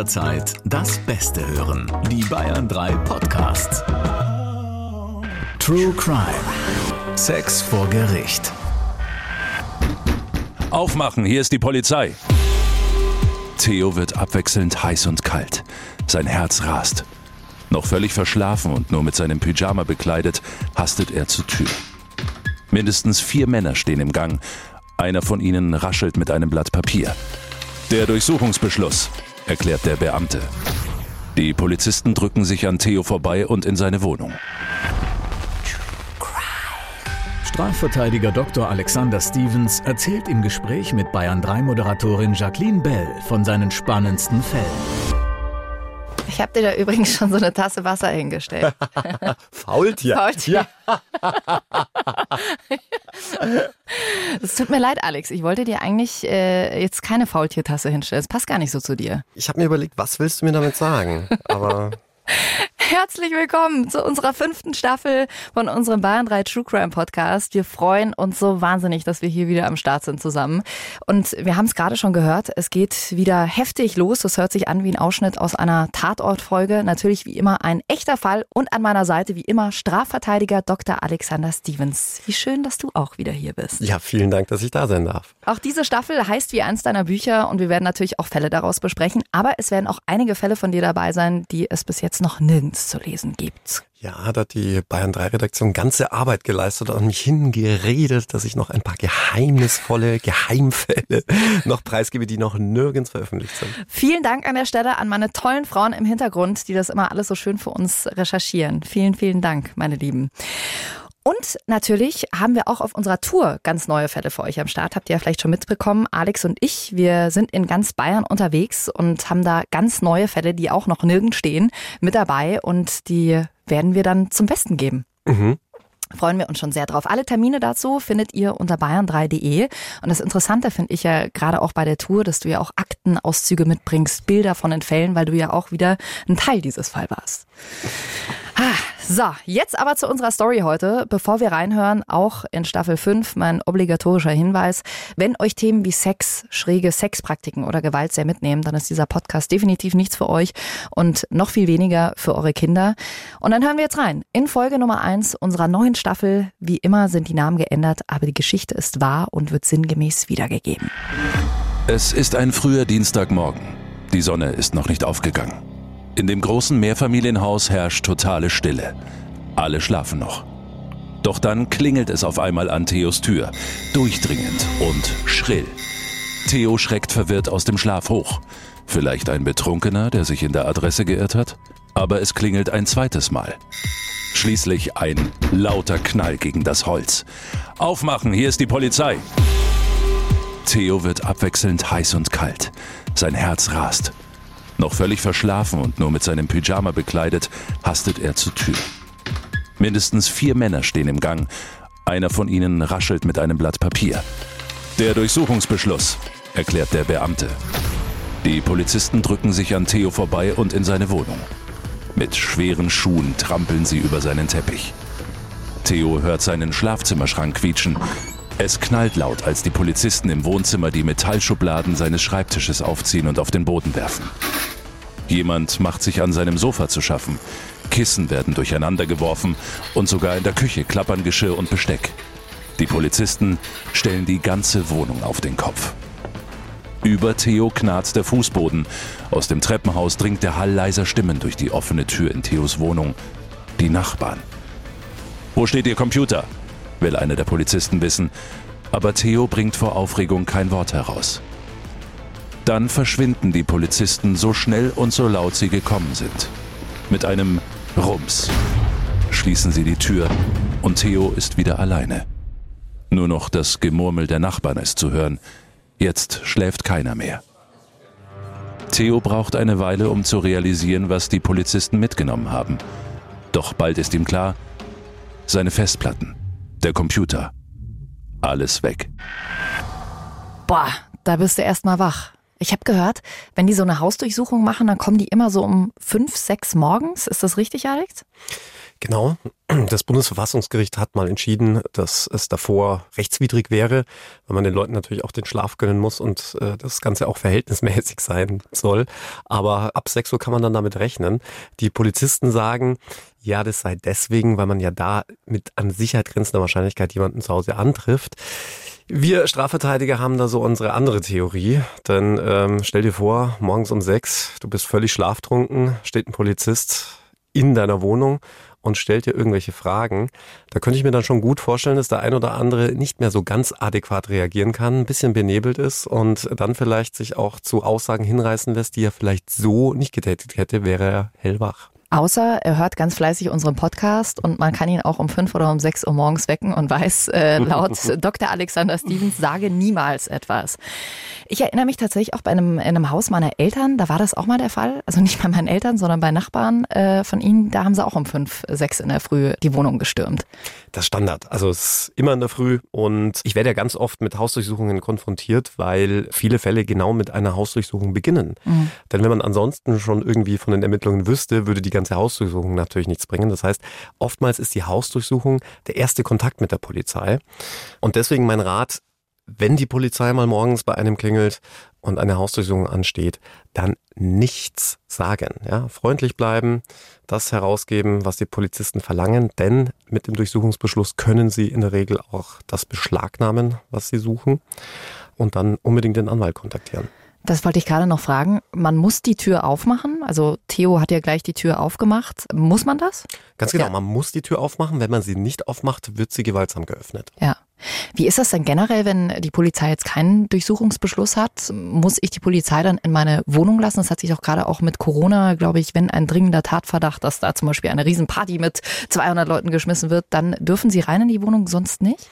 jederzeit das Beste hören. Die Bayern 3 Podcasts. True Crime. Sex vor Gericht. Aufmachen, hier ist die Polizei. Theo wird abwechselnd heiß und kalt. Sein Herz rast. Noch völlig verschlafen und nur mit seinem Pyjama bekleidet, hastet er zur Tür. Mindestens vier Männer stehen im Gang. Einer von ihnen raschelt mit einem Blatt Papier. Der Durchsuchungsbeschluss, erklärt der Beamte. Die Polizisten drücken sich an Theo vorbei und in seine Wohnung. Strafverteidiger Dr. Alexander Stevens erzählt im Gespräch mit Bayern 3 Moderatorin Jacqueline Bell von seinen spannendsten Fällen. Ich habe dir da übrigens schon so eine Tasse Wasser hingestellt. Faultier. Faultier. Es tut mir leid, Alex. Ich wollte dir eigentlich äh, jetzt keine Faultiertasse hinstellen. Es passt gar nicht so zu dir. Ich habe mir überlegt, was willst du mir damit sagen? Aber Herzlich willkommen zu unserer fünften Staffel von unserem Bayern 3 True Crime Podcast. Wir freuen uns so wahnsinnig, dass wir hier wieder am Start sind zusammen. Und wir haben es gerade schon gehört, es geht wieder heftig los. Das hört sich an wie ein Ausschnitt aus einer Tatortfolge. Natürlich wie immer ein echter Fall. Und an meiner Seite wie immer Strafverteidiger Dr. Alexander Stevens. Wie schön, dass du auch wieder hier bist. ja, vielen Dank, dass ich da sein darf. Auch diese Staffel heißt wie eins deiner Bücher und wir werden natürlich auch Fälle daraus besprechen. Aber es werden auch einige Fälle von dir dabei sein, die es bis jetzt noch nirgends zu lesen gibt. Ja, da hat die Bayern 3 Redaktion ganze Arbeit geleistet und mich hingeredet, dass ich noch ein paar geheimnisvolle Geheimfälle noch preisgebe, die noch nirgends veröffentlicht sind. Vielen Dank an der Stelle an meine tollen Frauen im Hintergrund, die das immer alles so schön für uns recherchieren. Vielen, vielen Dank, meine Lieben. Und natürlich haben wir auch auf unserer Tour ganz neue Fälle für euch am Start. Habt ihr ja vielleicht schon mitbekommen. Alex und ich, wir sind in ganz Bayern unterwegs und haben da ganz neue Fälle, die auch noch nirgends stehen, mit dabei. Und die werden wir dann zum Besten geben. Mhm. Freuen wir uns schon sehr drauf. Alle Termine dazu findet ihr unter bayern3.de. Und das Interessante finde ich ja gerade auch bei der Tour, dass du ja auch Aktenauszüge mitbringst, Bilder von den Fällen, weil du ja auch wieder ein Teil dieses Fall warst. Ah, So, jetzt aber zu unserer Story heute. Bevor wir reinhören, auch in Staffel 5 mein obligatorischer Hinweis. Wenn euch Themen wie Sex, schräge Sexpraktiken oder Gewalt sehr mitnehmen, dann ist dieser Podcast definitiv nichts für euch und noch viel weniger für eure Kinder. Und dann hören wir jetzt rein in Folge Nummer 1 unserer neuen Staffel. Wie immer sind die Namen geändert, aber die Geschichte ist wahr und wird sinngemäß wiedergegeben. Es ist ein früher Dienstagmorgen. Die Sonne ist noch nicht aufgegangen. In dem großen Mehrfamilienhaus herrscht totale Stille. Alle schlafen noch. Doch dann klingelt es auf einmal an Theos Tür, durchdringend und schrill. Theo schreckt verwirrt aus dem Schlaf hoch. Vielleicht ein Betrunkener, der sich in der Adresse geirrt hat? Aber es klingelt ein zweites Mal. Schließlich ein lauter Knall gegen das Holz. Aufmachen, hier ist die Polizei. Theo wird abwechselnd heiß und kalt. Sein Herz rast. Noch völlig verschlafen und nur mit seinem Pyjama bekleidet, hastet er zur Tür. Mindestens vier Männer stehen im Gang. Einer von ihnen raschelt mit einem Blatt Papier. Der Durchsuchungsbeschluss, erklärt der Beamte. Die Polizisten drücken sich an Theo vorbei und in seine Wohnung. Mit schweren Schuhen trampeln sie über seinen Teppich. Theo hört seinen Schlafzimmerschrank quietschen. Es knallt laut, als die Polizisten im Wohnzimmer die Metallschubladen seines Schreibtisches aufziehen und auf den Boden werfen. Jemand macht sich an seinem Sofa zu schaffen. Kissen werden durcheinander geworfen und sogar in der Küche klappern Geschirr und Besteck. Die Polizisten stellen die ganze Wohnung auf den Kopf. Über Theo knarzt der Fußboden. Aus dem Treppenhaus dringt der Hall leiser Stimmen durch die offene Tür in Theos Wohnung. Die Nachbarn. Wo steht Ihr Computer? Will einer der Polizisten wissen. Aber Theo bringt vor Aufregung kein Wort heraus. Dann verschwinden die Polizisten so schnell und so laut sie gekommen sind. Mit einem Rums schließen sie die Tür und Theo ist wieder alleine. Nur noch das Gemurmel der Nachbarn ist zu hören. Jetzt schläft keiner mehr. Theo braucht eine Weile, um zu realisieren, was die Polizisten mitgenommen haben. Doch bald ist ihm klar, seine Festplatten, der Computer, alles weg. Boah, da bist du erst mal wach. Ich habe gehört, wenn die so eine Hausdurchsuchung machen, dann kommen die immer so um fünf, sechs morgens. Ist das richtig, Alex? Genau. Das Bundesverfassungsgericht hat mal entschieden, dass es davor rechtswidrig wäre, weil man den Leuten natürlich auch den Schlaf gönnen muss und äh, das Ganze auch verhältnismäßig sein soll. Aber ab 6 Uhr kann man dann damit rechnen. Die Polizisten sagen, ja, das sei deswegen, weil man ja da mit an Sicherheit grenzender Wahrscheinlichkeit jemanden zu Hause antrifft. Wir Strafverteidiger haben da so unsere andere Theorie. Denn ähm, stell dir vor, morgens um sechs, du bist völlig schlaftrunken, steht ein Polizist in deiner Wohnung und stellt dir irgendwelche Fragen. Da könnte ich mir dann schon gut vorstellen, dass der ein oder andere nicht mehr so ganz adäquat reagieren kann, ein bisschen benebelt ist und dann vielleicht sich auch zu Aussagen hinreißen lässt, die er vielleicht so nicht getätigt hätte, wäre er hellwach. Außer er hört ganz fleißig unseren Podcast und man kann ihn auch um fünf oder um sechs Uhr morgens wecken und weiß, äh, laut Dr. Alexander Stevens, sage niemals etwas. Ich erinnere mich tatsächlich auch bei einem, in einem Haus meiner Eltern, da war das auch mal der Fall. Also nicht bei meinen Eltern, sondern bei Nachbarn äh, von ihnen, da haben sie auch um fünf, sechs in der Früh die Wohnung gestürmt. Das Standard. Also es ist immer in der Früh und ich werde ja ganz oft mit Hausdurchsuchungen konfrontiert, weil viele Fälle genau mit einer Hausdurchsuchung beginnen. Mhm. Denn wenn man ansonsten schon irgendwie von den Ermittlungen wüsste, würde die ganze Hausdurchsuchung natürlich nichts bringen. Das heißt, oftmals ist die Hausdurchsuchung der erste Kontakt mit der Polizei. Und deswegen mein Rat, wenn die Polizei mal morgens bei einem klingelt und eine Hausdurchsuchung ansteht, dann nichts sagen. Ja? Freundlich bleiben, das herausgeben, was die Polizisten verlangen, denn mit dem Durchsuchungsbeschluss können sie in der Regel auch das beschlagnahmen, was sie suchen und dann unbedingt den Anwalt kontaktieren. Das wollte ich gerade noch fragen. Man muss die Tür aufmachen. Also Theo hat ja gleich die Tür aufgemacht. Muss man das? Ganz genau. Ja. Man muss die Tür aufmachen. Wenn man sie nicht aufmacht, wird sie gewaltsam geöffnet. Ja. Wie ist das denn generell, wenn die Polizei jetzt keinen Durchsuchungsbeschluss hat? Muss ich die Polizei dann in meine Wohnung lassen? Das hat sich auch gerade auch mit Corona, glaube ich, wenn ein dringender Tatverdacht, dass da zum Beispiel eine Riesenparty mit 200 Leuten geschmissen wird, dann dürfen sie rein in die Wohnung, sonst nicht?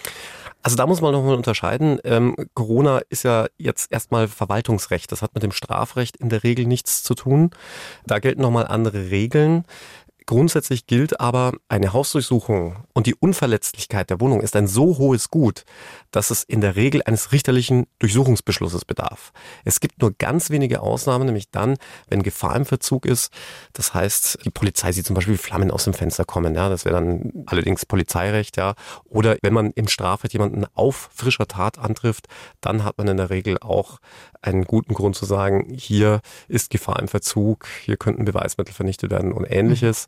Also da muss man nochmal unterscheiden. Ähm, Corona ist ja jetzt erstmal Verwaltungsrecht. Das hat mit dem Strafrecht in der Regel nichts zu tun. Da gelten nochmal andere Regeln. Grundsätzlich gilt aber, eine Hausdurchsuchung und die Unverletzlichkeit der Wohnung ist ein so hohes Gut, dass es in der Regel eines richterlichen Durchsuchungsbeschlusses bedarf. Es gibt nur ganz wenige Ausnahmen, nämlich dann, wenn Gefahr im Verzug ist. Das heißt, die Polizei sieht zum Beispiel Flammen aus dem Fenster kommen. Ja, das wäre dann allerdings Polizeirecht. Ja, oder wenn man im Strafrecht jemanden auf frischer Tat antrifft, dann hat man in der Regel auch einen guten Grund zu sagen, hier ist Gefahr im Verzug, hier könnten Beweismittel vernichtet werden und ähnliches.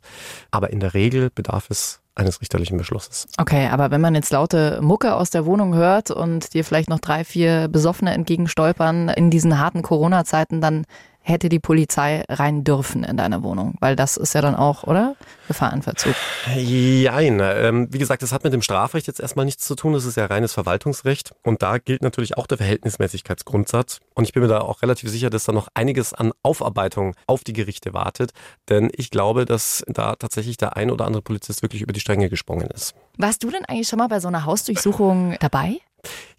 Aber in der Regel bedarf es eines richterlichen Beschlusses. Okay, aber wenn man jetzt laute Mucke aus der Wohnung hört und dir vielleicht noch drei, vier Besoffene entgegenstolpern in diesen harten Corona-Zeiten, dann hätte die Polizei rein dürfen in deiner Wohnung? Weil das ist ja dann auch, oder? Gefahrenverzug. Jein. Ähm, wie gesagt, das hat mit dem Strafrecht jetzt erstmal nichts zu tun. Das ist ja reines Verwaltungsrecht. Und da gilt natürlich auch der Verhältnismäßigkeitsgrundsatz. Und ich bin mir da auch relativ sicher, dass da noch einiges an Aufarbeitung auf die Gerichte wartet. Denn ich glaube, dass da tatsächlich der ein oder andere Polizist wirklich über die Stränge gesprungen ist. Warst du denn eigentlich schon mal bei so einer Hausdurchsuchung dabei?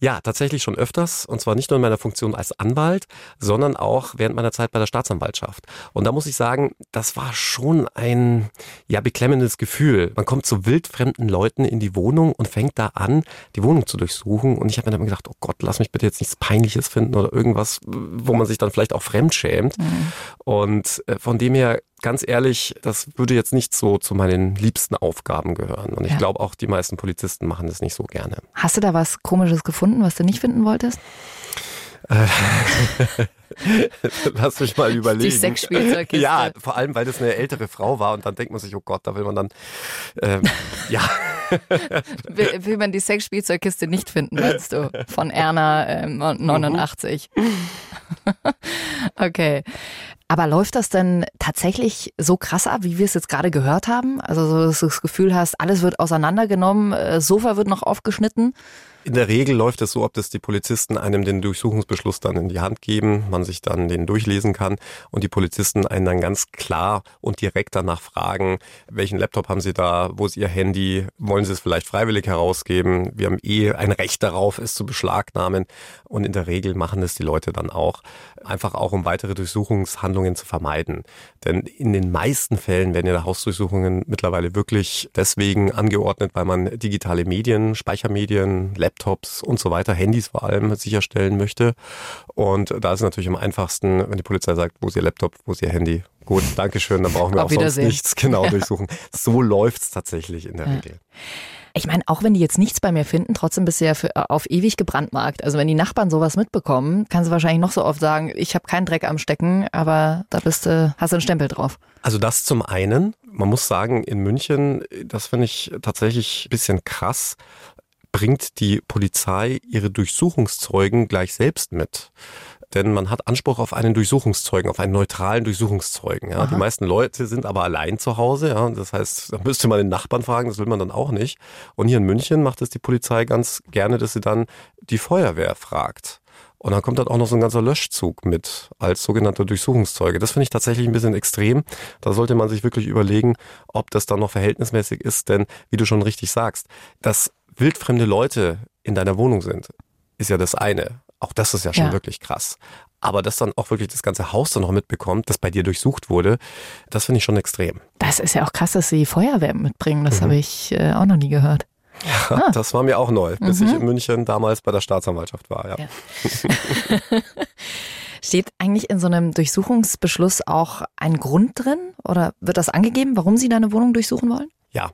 Ja, tatsächlich schon öfters. Und zwar nicht nur in meiner Funktion als Anwalt, sondern auch während meiner Zeit bei der Staatsanwaltschaft. Und da muss ich sagen, das war schon ein ja beklemmendes Gefühl. Man kommt zu wildfremden Leuten in die Wohnung und fängt da an, die Wohnung zu durchsuchen. Und ich habe mir dann gedacht, oh Gott, lass mich bitte jetzt nichts Peinliches finden oder irgendwas, wo man sich dann vielleicht auch fremd schämt. Mhm. Und äh, von dem her ganz ehrlich, das würde jetzt nicht so zu meinen liebsten Aufgaben gehören. Und ich ja. glaube auch, die meisten Polizisten machen das nicht so gerne. Hast du da was Komisches gefunden, was du nicht finden wolltest? Lass mich mal überlegen. Die Sexspielzeugkiste. Ja, vor allem, weil das eine ältere Frau war und dann denkt man sich, oh Gott, da will man dann, ähm, ja. will, will, man die Sexspielzeugkiste nicht finden, meinst du? Von Erna ähm, 89. okay. Aber läuft das denn tatsächlich so krass ab, wie wir es jetzt gerade gehört haben? Also, so, dass du das Gefühl hast, alles wird auseinandergenommen, äh, Sofa wird noch aufgeschnitten? In der Regel läuft es so ab, dass die Polizisten einem den Durchsuchungsbeschluss dann in die Hand geben, man sich dann den durchlesen kann und die Polizisten einen dann ganz klar und direkt danach fragen, welchen Laptop haben sie da, wo ist ihr Handy, wollen sie es vielleicht freiwillig herausgeben, wir haben eh ein Recht darauf, es zu beschlagnahmen und in der Regel machen es die Leute dann auch, einfach auch um weitere Durchsuchungshandlungen zu vermeiden. Denn in den meisten Fällen werden ja Hausdurchsuchungen mittlerweile wirklich deswegen angeordnet, weil man digitale Medien, Speichermedien, Laptops, Laptops und so weiter, Handys vor allem sicherstellen möchte. Und da ist es natürlich am einfachsten, wenn die Polizei sagt, wo ist Ihr Laptop, wo ist Ihr Handy? Gut, Dankeschön, dann brauchen wir auch sonst nichts genau ja. durchsuchen. So läuft es tatsächlich in der ja. Regel. Ich meine, auch wenn die jetzt nichts bei mir finden, trotzdem bist du ja für, auf ewig gebrandmarkt. Also wenn die Nachbarn sowas mitbekommen, kannst du wahrscheinlich noch so oft sagen, ich habe keinen Dreck am Stecken, aber da bist du, hast du einen Stempel drauf. Also das zum einen. Man muss sagen, in München, das finde ich tatsächlich ein bisschen krass, bringt die Polizei ihre Durchsuchungszeugen gleich selbst mit denn man hat Anspruch auf einen Durchsuchungszeugen, auf einen neutralen Durchsuchungszeugen. Ja. Die meisten Leute sind aber allein zu Hause. Ja. Das heißt, da müsste man den Nachbarn fragen, das will man dann auch nicht. Und hier in München macht es die Polizei ganz gerne, dass sie dann die Feuerwehr fragt. Und dann kommt dann auch noch so ein ganzer Löschzug mit als sogenannter Durchsuchungszeuge. Das finde ich tatsächlich ein bisschen extrem. Da sollte man sich wirklich überlegen, ob das dann noch verhältnismäßig ist. Denn, wie du schon richtig sagst, dass wildfremde Leute in deiner Wohnung sind, ist ja das eine. Auch das ist ja schon ja. wirklich krass. Aber dass dann auch wirklich das ganze Haus dann noch mitbekommt, das bei dir durchsucht wurde, das finde ich schon extrem. Das ist ja auch krass, dass sie Feuerwehr mitbringen. Das mhm. habe ich äh, auch noch nie gehört. Ja, ah. das war mir auch neu, bis mhm. ich in München damals bei der Staatsanwaltschaft war. Ja. ja. Steht eigentlich in so einem Durchsuchungsbeschluss auch ein Grund drin oder wird das angegeben, warum Sie deine Wohnung durchsuchen wollen? Ja,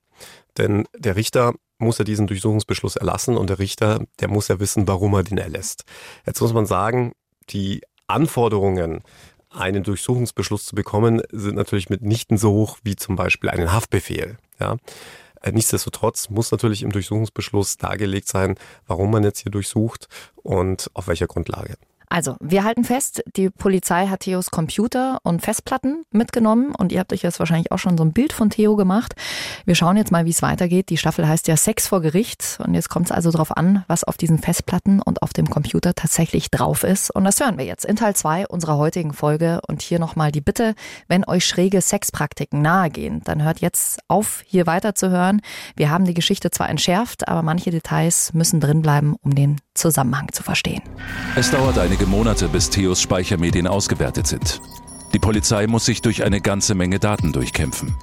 denn der Richter muss er diesen Durchsuchungsbeschluss erlassen und der Richter, der muss ja wissen, warum er den erlässt. Jetzt muss man sagen, die Anforderungen, einen Durchsuchungsbeschluss zu bekommen, sind natürlich mitnichten so hoch wie zum Beispiel einen Haftbefehl. Ja. Äh, nichtsdestotrotz muss natürlich im Durchsuchungsbeschluss dargelegt sein, warum man jetzt hier durchsucht und auf welcher Grundlage. Also, wir halten fest, die Polizei hat Theos Computer und Festplatten mitgenommen und ihr habt euch jetzt wahrscheinlich auch schon so ein Bild von Theo gemacht. Wir schauen jetzt mal, wie es weitergeht. Die Staffel heißt ja Sex vor Gericht und jetzt kommt es also darauf an, was auf diesen Festplatten und auf dem Computer tatsächlich drauf ist. Und das hören wir jetzt in Teil 2 unserer heutigen Folge. Und hier nochmal die Bitte, wenn euch schräge Sexpraktiken nahegehen, dann hört jetzt auf, hier weiterzuhören. Wir haben die Geschichte zwar entschärft, aber manche Details müssen drinbleiben, um den Zusammenhang zu verstehen. Es dauert einige Monate, bis Theos Speichermedien ausgewertet sind. Die Polizei muss sich durch eine ganze Menge Daten durchkämpfen.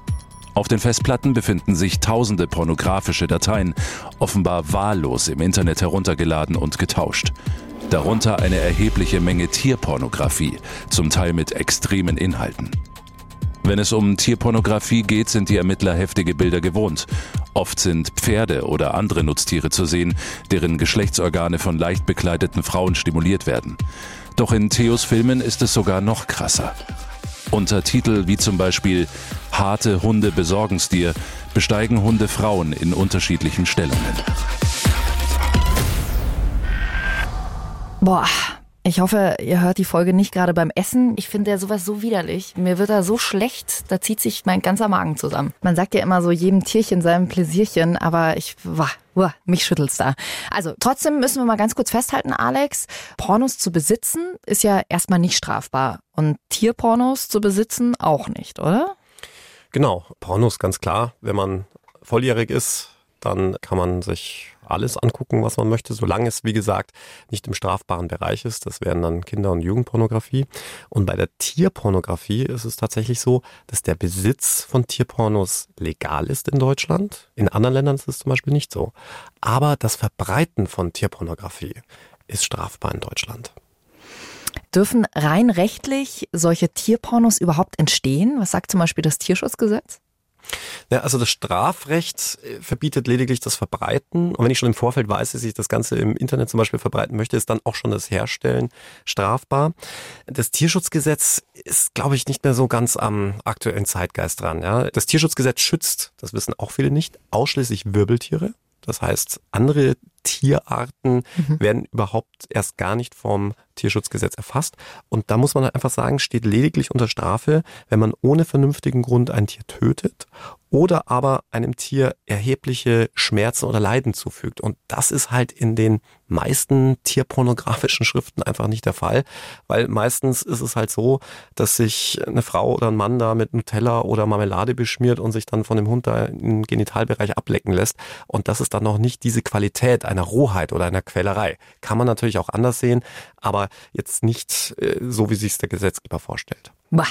Auf den Festplatten befinden sich tausende pornografische Dateien, offenbar wahllos im Internet heruntergeladen und getauscht. Darunter eine erhebliche Menge Tierpornografie, zum Teil mit extremen Inhalten. Wenn es um Tierpornografie geht, sind die Ermittler heftige Bilder gewohnt. Oft sind Pferde oder andere Nutztiere zu sehen, deren Geschlechtsorgane von leicht bekleideten Frauen stimuliert werden. Doch in Theos Filmen ist es sogar noch krasser. Untertitel wie zum Beispiel Harte Hunde besorgen's dir besteigen Hunde Frauen in unterschiedlichen Stellungen. Boah, ich hoffe, ihr hört die Folge nicht gerade beim Essen. Ich finde ja sowas so widerlich. Mir wird da so schlecht, da zieht sich mein ganzer Magen zusammen. Man sagt ja immer so jedem Tierchen seinem Pläsierchen, aber ich, wah, wah, mich schüttelt's da. Also trotzdem müssen wir mal ganz kurz festhalten, Alex, Pornos zu besitzen ist ja erstmal nicht strafbar und Tierpornos zu besitzen auch nicht, oder? Genau, Pornos ganz klar. Wenn man volljährig ist, dann kann man sich alles angucken, was man möchte, solange es, wie gesagt, nicht im strafbaren Bereich ist. Das wären dann Kinder- und Jugendpornografie. Und bei der Tierpornografie ist es tatsächlich so, dass der Besitz von Tierpornos legal ist in Deutschland. In anderen Ländern ist es zum Beispiel nicht so. Aber das Verbreiten von Tierpornografie ist strafbar in Deutschland. Dürfen rein rechtlich solche Tierpornos überhaupt entstehen? Was sagt zum Beispiel das Tierschutzgesetz? Ja, also das Strafrecht äh, verbietet lediglich das Verbreiten. Und wenn ich schon im Vorfeld weiß, dass ich das Ganze im Internet zum Beispiel verbreiten möchte, ist dann auch schon das Herstellen strafbar. Das Tierschutzgesetz ist, glaube ich, nicht mehr so ganz am aktuellen Zeitgeist dran. Ja. Das Tierschutzgesetz schützt, das wissen auch viele nicht, ausschließlich Wirbeltiere. Das heißt, andere Tierarten mhm. werden überhaupt erst gar nicht vom Tierschutzgesetz erfasst. Und da muss man halt einfach sagen, steht lediglich unter Strafe, wenn man ohne vernünftigen Grund ein Tier tötet oder aber einem Tier erhebliche Schmerzen oder Leiden zufügt. Und das ist halt in den meisten tierpornografischen Schriften einfach nicht der Fall, weil meistens ist es halt so, dass sich eine Frau oder ein Mann da mit Nutella oder Marmelade beschmiert und sich dann von dem Hund da im Genitalbereich ablecken lässt. Und das ist dann noch nicht diese Qualität einer Rohheit oder einer Quälerei. Kann man natürlich auch anders sehen, aber jetzt nicht äh, so, wie sich der Gesetzgeber vorstellt. Bah.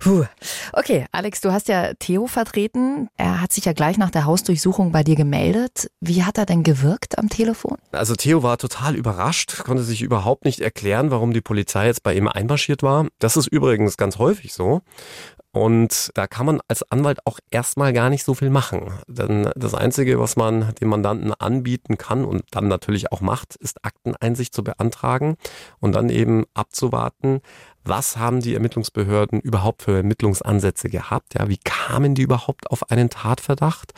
Puh. Okay, Alex, du hast ja Theo vertreten. Er hat sich ja gleich nach der Hausdurchsuchung bei dir gemeldet. Wie hat er denn gewirkt am Telefon? Also Theo war total überrascht, konnte sich überhaupt nicht erklären, warum die Polizei jetzt bei ihm einmarschiert war. Das ist übrigens ganz häufig so. Und da kann man als Anwalt auch erstmal gar nicht so viel machen. Denn das Einzige, was man dem Mandanten anbieten kann und dann natürlich auch macht, ist Akteneinsicht zu beantragen und dann eben abzuwarten, was haben die Ermittlungsbehörden überhaupt für Ermittlungsansätze gehabt? Ja, wie kamen die überhaupt auf einen Tatverdacht?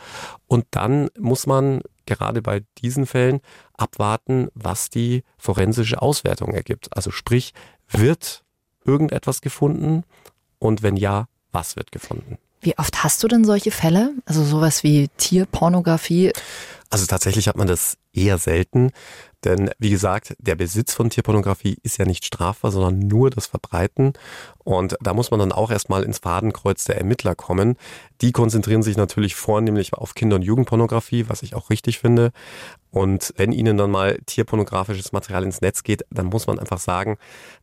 Und dann muss man gerade bei diesen Fällen abwarten, was die forensische Auswertung ergibt. Also sprich, wird irgendetwas gefunden? Und wenn ja, was wird gefunden? Wie oft hast du denn solche Fälle? Also sowas wie Tierpornografie? Also tatsächlich hat man das eher selten. Denn wie gesagt, der Besitz von Tierpornografie ist ja nicht strafbar, sondern nur das Verbreiten. Und da muss man dann auch erstmal ins Fadenkreuz der Ermittler kommen. Die konzentrieren sich natürlich vornehmlich auf Kinder- und Jugendpornografie, was ich auch richtig finde. Und wenn ihnen dann mal tierpornografisches Material ins Netz geht, dann muss man einfach sagen,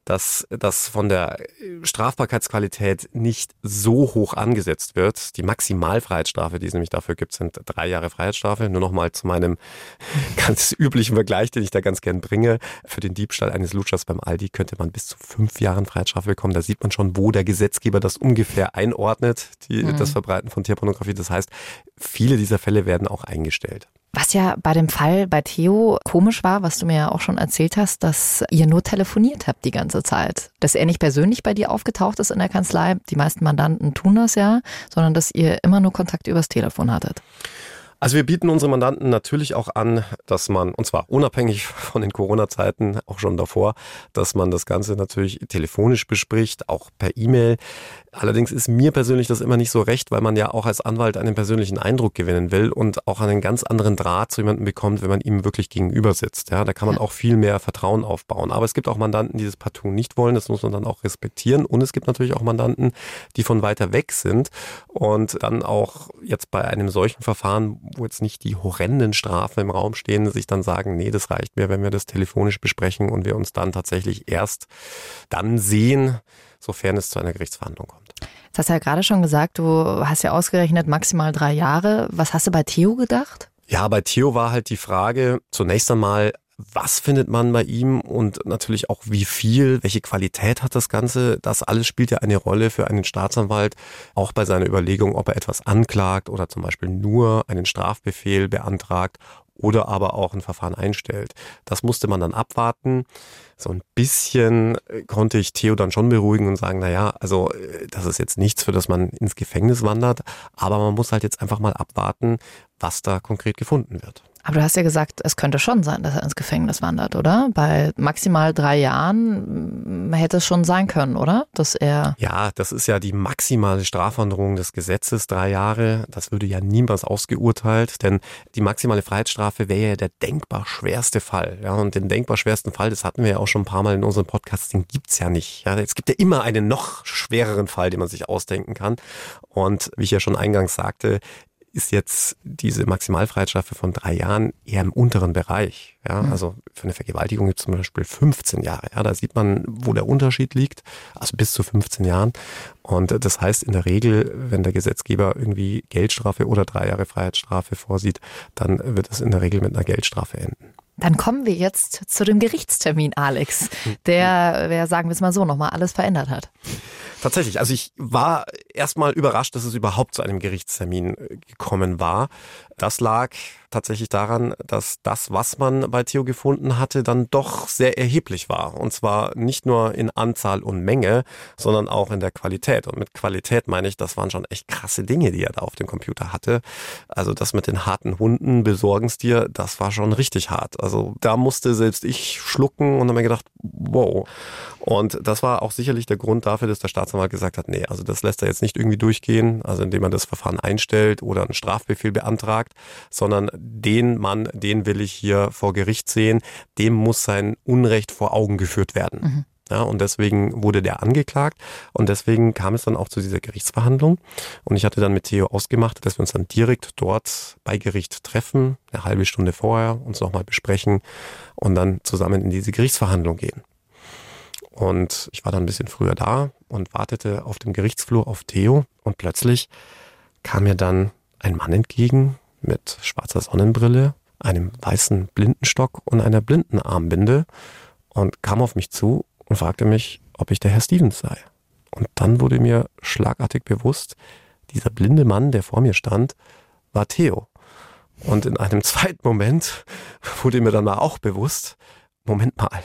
dass das von der Strafbarkeitsqualität nicht so hoch angesetzt wird. Die Maximalfreiheitsstrafe, die es nämlich dafür gibt, sind drei Jahre Freiheitsstrafe. Nur nochmal zu meinem ganz üblichen Vergleich, den ich da ganz gern bringe. Für den Diebstahl eines Lutschers beim Aldi könnte man bis zu fünf Jahren Freiheitsstrafe bekommen. Da sieht man schon, wo der Gesetzgeber das ungefähr einordnet, die, mhm. das Verbreiten von Tierpornografie. Das heißt, viele dieser Fälle werden auch eingestellt. Was ja bei dem Fall bei Theo komisch war, was du mir ja auch schon erzählt hast, dass ihr nur telefoniert habt die ganze Zeit. Dass er nicht persönlich bei dir aufgetaucht ist in der Kanzlei, die meisten Mandanten tun das ja, sondern dass ihr immer nur Kontakt übers Telefon hattet. Also wir bieten unseren Mandanten natürlich auch an, dass man, und zwar unabhängig von den Corona-Zeiten, auch schon davor, dass man das Ganze natürlich telefonisch bespricht, auch per E-Mail. Allerdings ist mir persönlich das immer nicht so recht, weil man ja auch als Anwalt einen persönlichen Eindruck gewinnen will und auch einen ganz anderen Draht zu jemandem bekommt, wenn man ihm wirklich gegenüber sitzt. Ja, da kann man auch viel mehr Vertrauen aufbauen. Aber es gibt auch Mandanten, die das partout nicht wollen. Das muss man dann auch respektieren. Und es gibt natürlich auch Mandanten, die von weiter weg sind und dann auch jetzt bei einem solchen Verfahren, wo jetzt nicht die horrenden Strafen im Raum stehen, sich dann sagen, nee, das reicht mir, wenn wir das telefonisch besprechen und wir uns dann tatsächlich erst dann sehen, sofern es zu einer Gerichtsverhandlung kommt. Das hast du ja gerade schon gesagt, du hast ja ausgerechnet maximal drei Jahre. Was hast du bei Theo gedacht? Ja, bei Theo war halt die Frage zunächst einmal, was findet man bei ihm und natürlich auch wie viel, welche Qualität hat das Ganze. Das alles spielt ja eine Rolle für einen Staatsanwalt, auch bei seiner Überlegung, ob er etwas anklagt oder zum Beispiel nur einen Strafbefehl beantragt oder aber auch ein Verfahren einstellt. Das musste man dann abwarten. So ein bisschen äh, konnte ich Theo dann schon beruhigen und sagen, na ja, also äh, das ist jetzt nichts, für das man ins Gefängnis wandert, aber man muss halt jetzt einfach mal abwarten, was da konkret gefunden wird. Aber du hast ja gesagt, es könnte schon sein, dass er ins Gefängnis wandert, oder? Bei maximal drei Jahren mm, hätte es schon sein können, oder? Dass er. Ja, das ist ja die maximale Strafwanderung des Gesetzes, drei Jahre. Das würde ja niemals ausgeurteilt, denn die maximale Freiheitsstrafe wäre ja der denkbar schwerste Fall. Ja, und den denkbar schwersten Fall, das hatten wir ja auch schon ein paar Mal in unserem Podcast, den gibt's ja nicht. Ja, es gibt ja immer einen noch schwereren Fall, den man sich ausdenken kann. Und wie ich ja schon eingangs sagte, ist jetzt diese Maximalfreiheitsstrafe von drei Jahren eher im unteren Bereich. Ja, mhm. also für eine Vergewaltigung gibt es zum Beispiel 15 Jahre. Ja, da sieht man, wo der Unterschied liegt. Also bis zu 15 Jahren. Und das heißt in der Regel, wenn der Gesetzgeber irgendwie Geldstrafe oder drei Jahre Freiheitsstrafe vorsieht, dann wird es in der Regel mit einer Geldstrafe enden. Dann kommen wir jetzt zu dem Gerichtstermin, Alex, der, wer sagen wir es mal so, nochmal alles verändert hat. Tatsächlich. Also ich war erstmal überrascht, dass es überhaupt zu einem Gerichtstermin äh, gekommen war. Das lag tatsächlich daran, dass das, was man bei Theo gefunden hatte, dann doch sehr erheblich war. Und zwar nicht nur in Anzahl und Menge, sondern auch in der Qualität. Und mit Qualität meine ich, das waren schon echt krasse Dinge, die er da auf dem Computer hatte. Also das mit den harten Hunden, besorgen's dir, das war schon richtig hart. Also da musste selbst ich schlucken und habe mir gedacht, wow. Und das war auch sicherlich der Grund dafür, dass der Staatsanwalt gesagt hat, nee, also das lässt er jetzt nicht irgendwie durchgehen, also indem er das Verfahren einstellt oder einen Strafbefehl beantragt, sondern den Mann, den will ich hier vor Gericht sehen, dem muss sein Unrecht vor Augen geführt werden. Mhm. Ja, und deswegen wurde der angeklagt und deswegen kam es dann auch zu dieser Gerichtsverhandlung. Und ich hatte dann mit Theo ausgemacht, dass wir uns dann direkt dort bei Gericht treffen, eine halbe Stunde vorher, uns nochmal besprechen und dann zusammen in diese Gerichtsverhandlung gehen. Und ich war dann ein bisschen früher da und wartete auf dem Gerichtsflur auf Theo. Und plötzlich kam mir dann ein Mann entgegen mit schwarzer Sonnenbrille, einem weißen Blindenstock und einer Blindenarmbinde und kam auf mich zu und fragte mich, ob ich der Herr Stevens sei. Und dann wurde mir schlagartig bewusst, dieser blinde Mann, der vor mir stand, war Theo. Und in einem zweiten Moment wurde mir dann mal auch bewusst, Moment mal,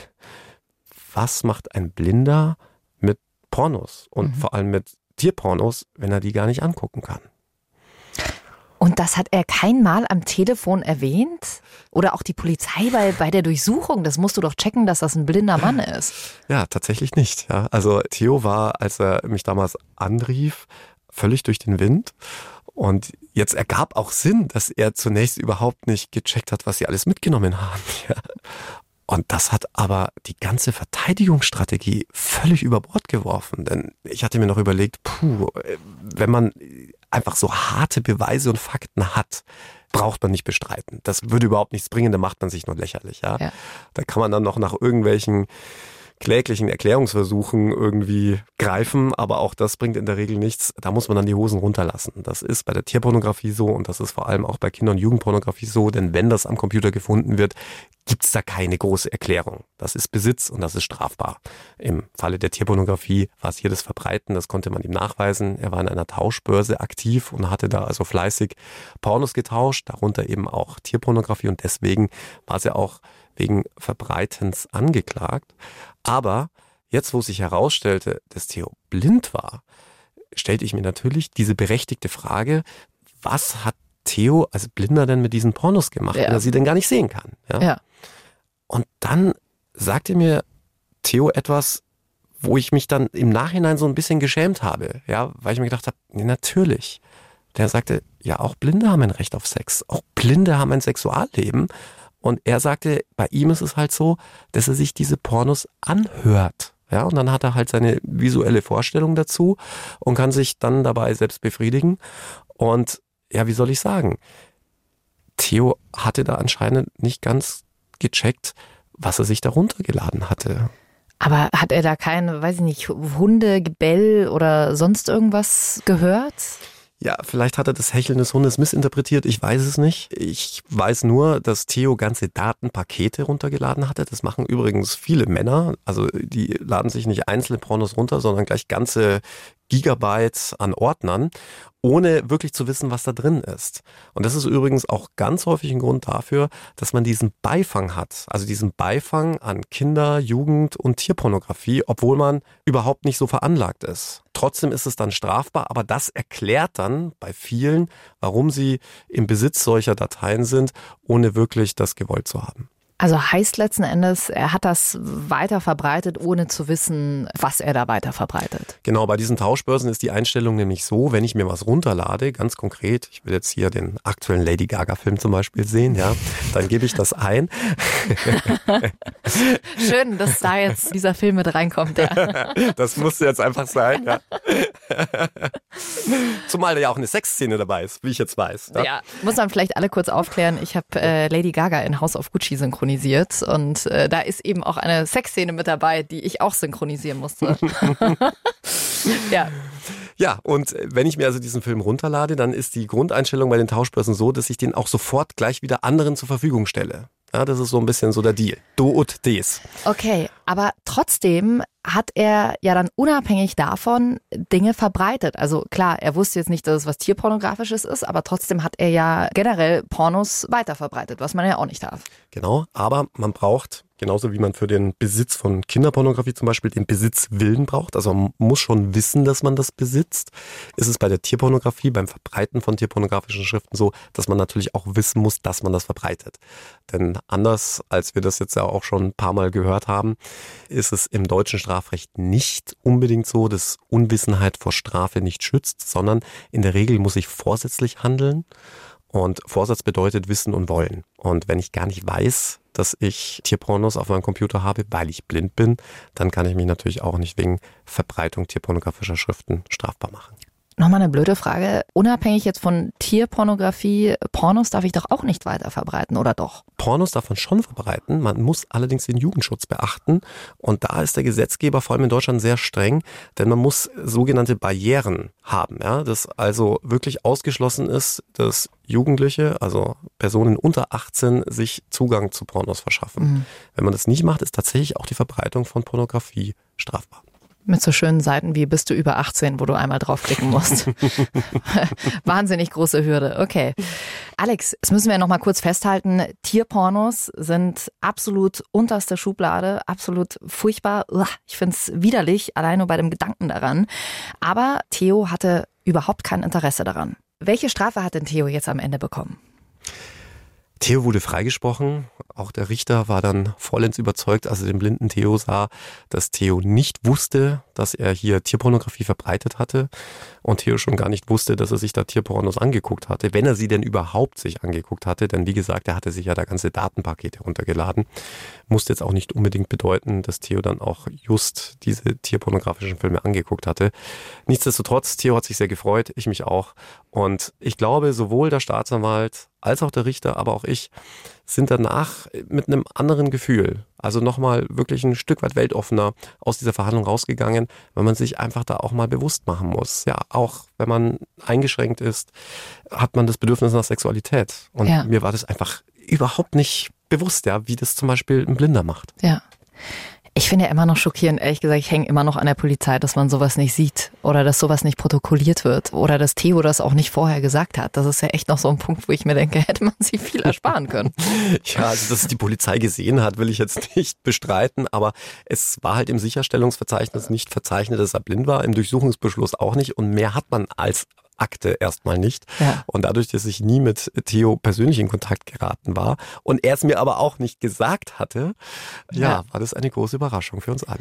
was macht ein Blinder mit Pornos und mhm. vor allem mit Tierpornos, wenn er die gar nicht angucken kann? Und das hat er kein Mal am Telefon erwähnt? Oder auch die Polizei bei, bei der Durchsuchung? Das musst du doch checken, dass das ein blinder Mann ist. Ja, tatsächlich nicht. Ja. Also Theo war, als er mich damals anrief, völlig durch den Wind. Und jetzt ergab auch Sinn, dass er zunächst überhaupt nicht gecheckt hat, was sie alles mitgenommen haben. Ja. Und das hat aber die ganze Verteidigungsstrategie völlig über Bord geworfen. Denn ich hatte mir noch überlegt, puh, wenn man einfach so harte Beweise und Fakten hat, braucht man nicht bestreiten. Das würde überhaupt nichts bringen, da macht man sich nur lächerlich. Ja? ja. Da kann man dann noch nach irgendwelchen kläglichen Erklärungsversuchen irgendwie greifen, aber auch das bringt in der Regel nichts. Da muss man dann die Hosen runterlassen. Das ist bei der Tierpornografie so und das ist vor allem auch bei Kinder- und Jugendpornografie so, denn wenn das am Computer gefunden wird, gibt's da keine große Erklärung. Das ist Besitz und das ist strafbar. Im Falle der Tierpornografie war es hier das Verbreiten, das konnte man ihm nachweisen. Er war in einer Tauschbörse aktiv und hatte da also fleißig Pornos getauscht, darunter eben auch Tierpornografie und deswegen war es ja auch wegen Verbreitens angeklagt. Aber jetzt, wo sich herausstellte, dass Theo blind war, stellte ich mir natürlich diese berechtigte Frage, was hat Theo als Blinder denn mit diesen Pornos gemacht, ja. wenn er sie denn gar nicht sehen kann? Ja? ja. Und dann sagte mir Theo etwas, wo ich mich dann im Nachhinein so ein bisschen geschämt habe, ja, weil ich mir gedacht habe, nee, natürlich. Der sagte, ja, auch Blinde haben ein Recht auf Sex. Auch Blinde haben ein Sexualleben. Und er sagte, bei ihm ist es halt so, dass er sich diese Pornos anhört. Ja, und dann hat er halt seine visuelle Vorstellung dazu und kann sich dann dabei selbst befriedigen. Und ja, wie soll ich sagen? Theo hatte da anscheinend nicht ganz gecheckt, was er sich darunter geladen hatte. Aber hat er da kein, weiß ich nicht, Hunde, Gebell oder sonst irgendwas gehört? Ja, vielleicht hat er das Hecheln des Hundes missinterpretiert, ich weiß es nicht. Ich weiß nur, dass Theo ganze Datenpakete runtergeladen hatte. Das machen übrigens viele Männer. Also die laden sich nicht einzelne Pornos runter, sondern gleich ganze Gigabytes an Ordnern ohne wirklich zu wissen, was da drin ist. Und das ist übrigens auch ganz häufig ein Grund dafür, dass man diesen Beifang hat, also diesen Beifang an Kinder, Jugend und Tierpornografie, obwohl man überhaupt nicht so veranlagt ist. Trotzdem ist es dann strafbar, aber das erklärt dann bei vielen, warum sie im Besitz solcher Dateien sind, ohne wirklich das gewollt zu haben. Also heißt letzten Endes, er hat das weiter verbreitet, ohne zu wissen, was er da weiter verbreitet. Genau, bei diesen Tauschbörsen ist die Einstellung nämlich so, wenn ich mir was runterlade, ganz konkret, ich will jetzt hier den aktuellen Lady Gaga-Film zum Beispiel sehen, ja, dann gebe ich das ein. Schön, dass da jetzt dieser Film mit reinkommt, ja. Das musste jetzt einfach sein, ja. Zumal da ja auch eine Sexszene dabei ist, wie ich jetzt weiß. Ja, ja muss man vielleicht alle kurz aufklären. Ich habe äh, Lady Gaga in House of Gucci synchronisiert synchronisiert. Und äh, da ist eben auch eine Sexszene mit dabei, die ich auch synchronisieren musste. ja. Ja, und wenn ich mir also diesen Film runterlade, dann ist die Grundeinstellung bei den Tauschbörsen so, dass ich den auch sofort gleich wieder anderen zur Verfügung stelle. Ja, das ist so ein bisschen so der Deal. Du und des. Okay, aber trotzdem hat er ja dann unabhängig davon Dinge verbreitet. Also klar, er wusste jetzt nicht, dass es was Tierpornografisches ist, aber trotzdem hat er ja generell Pornos weiterverbreitet, was man ja auch nicht darf. Genau, aber man braucht Genauso wie man für den Besitz von Kinderpornografie zum Beispiel den Besitzwillen braucht. Also man muss schon wissen, dass man das besitzt. Ist es bei der Tierpornografie, beim Verbreiten von tierpornografischen Schriften so, dass man natürlich auch wissen muss, dass man das verbreitet. Denn anders, als wir das jetzt ja auch schon ein paar Mal gehört haben, ist es im deutschen Strafrecht nicht unbedingt so, dass Unwissenheit vor Strafe nicht schützt, sondern in der Regel muss ich vorsätzlich handeln. Und Vorsatz bedeutet Wissen und Wollen. Und wenn ich gar nicht weiß, dass ich Tierpornos auf meinem Computer habe, weil ich blind bin, dann kann ich mich natürlich auch nicht wegen Verbreitung tierpornografischer Schriften strafbar machen. Nochmal eine blöde Frage. Unabhängig jetzt von Tierpornografie, Pornos darf ich doch auch nicht weiter verbreiten, oder doch? Pornos darf man schon verbreiten. Man muss allerdings den Jugendschutz beachten. Und da ist der Gesetzgeber vor allem in Deutschland sehr streng, denn man muss sogenannte Barrieren haben. Ja? Dass also wirklich ausgeschlossen ist, dass Jugendliche, also Personen unter 18, sich Zugang zu Pornos verschaffen. Mhm. Wenn man das nicht macht, ist tatsächlich auch die Verbreitung von Pornografie strafbar. Mit so schönen Seiten wie bist du über 18, wo du einmal draufklicken musst. Wahnsinnig große Hürde. Okay. Alex, das müssen wir noch mal kurz festhalten. Tierpornos sind absolut unterste Schublade, absolut furchtbar. Ich finde es widerlich, allein nur bei dem Gedanken daran. Aber Theo hatte überhaupt kein Interesse daran. Welche Strafe hat denn Theo jetzt am Ende bekommen? Theo wurde freigesprochen. Auch der Richter war dann vollends überzeugt, als er den blinden Theo sah, dass Theo nicht wusste, dass er hier Tierpornografie verbreitet hatte und Theo schon gar nicht wusste, dass er sich da Tierpornos angeguckt hatte, wenn er sie denn überhaupt sich angeguckt hatte. Denn wie gesagt, er hatte sich ja da ganze Datenpakete runtergeladen. Musste jetzt auch nicht unbedingt bedeuten, dass Theo dann auch just diese tierpornografischen Filme angeguckt hatte. Nichtsdestotrotz, Theo hat sich sehr gefreut, ich mich auch. Und ich glaube, sowohl der Staatsanwalt als auch der Richter, aber auch ich, sind danach mit einem anderen Gefühl, also nochmal wirklich ein Stück weit weltoffener aus dieser Verhandlung rausgegangen, weil man sich einfach da auch mal bewusst machen muss. Ja, auch wenn man eingeschränkt ist, hat man das Bedürfnis nach Sexualität. Und ja. mir war das einfach überhaupt nicht bewusst, ja, wie das zum Beispiel ein Blinder macht. Ja. Ich finde ja immer noch schockierend, ehrlich gesagt, ich hänge immer noch an der Polizei, dass man sowas nicht sieht oder dass sowas nicht protokolliert wird oder dass Theo das auch nicht vorher gesagt hat. Das ist ja echt noch so ein Punkt, wo ich mir denke, hätte man sich viel ersparen können. ja, also dass die Polizei gesehen hat, will ich jetzt nicht bestreiten, aber es war halt im Sicherstellungsverzeichnis nicht verzeichnet, dass er blind war, im Durchsuchungsbeschluss auch nicht und mehr hat man als Akte erstmal nicht. Ja. Und dadurch, dass ich nie mit Theo persönlich in Kontakt geraten war und er es mir aber auch nicht gesagt hatte, ja, ja, war das eine große Überraschung für uns alle.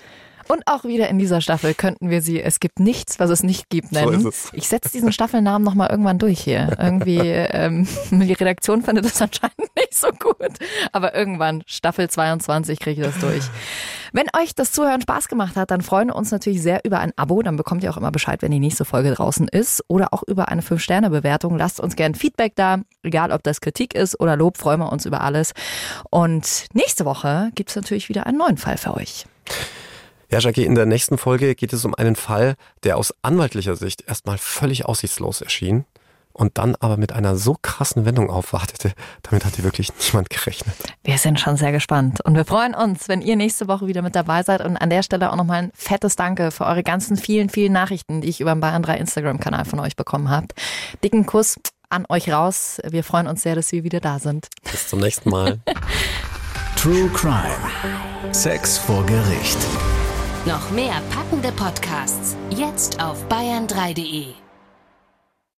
Und auch wieder in dieser Staffel könnten wir sie Es gibt nichts, was es nicht gibt nennen. So ich setze diesen Staffelnamen nochmal irgendwann durch hier. Irgendwie, ähm, die Redaktion findet das anscheinend nicht so gut. Aber irgendwann, Staffel 22, kriege ich das durch. Wenn euch das Zuhören Spaß gemacht hat, dann freuen wir uns natürlich sehr über ein Abo. Dann bekommt ihr auch immer Bescheid, wenn die nächste Folge draußen ist. Oder auch über eine 5-Sterne-Bewertung. Lasst uns gern Feedback da. Egal, ob das Kritik ist oder Lob, freuen wir uns über alles. Und nächste Woche gibt es natürlich wieder einen neuen Fall für euch. Ja, Jackie, in der nächsten Folge geht es um einen Fall, der aus anwaltlicher Sicht erstmal völlig aussichtslos erschien und dann aber mit einer so krassen Wendung aufwartete, damit hatte wirklich niemand gerechnet. Wir sind schon sehr gespannt und wir freuen uns, wenn ihr nächste Woche wieder mit dabei seid und an der Stelle auch nochmal ein fettes Danke für eure ganzen vielen, vielen Nachrichten, die ich über den Bayern 3 Instagram-Kanal von euch bekommen habt. Dicken Kuss an euch raus. Wir freuen uns sehr, dass wir wieder da sind. Bis zum nächsten Mal. True Crime. Sex vor Gericht. Noch mehr packende Podcasts jetzt auf bayern3.de.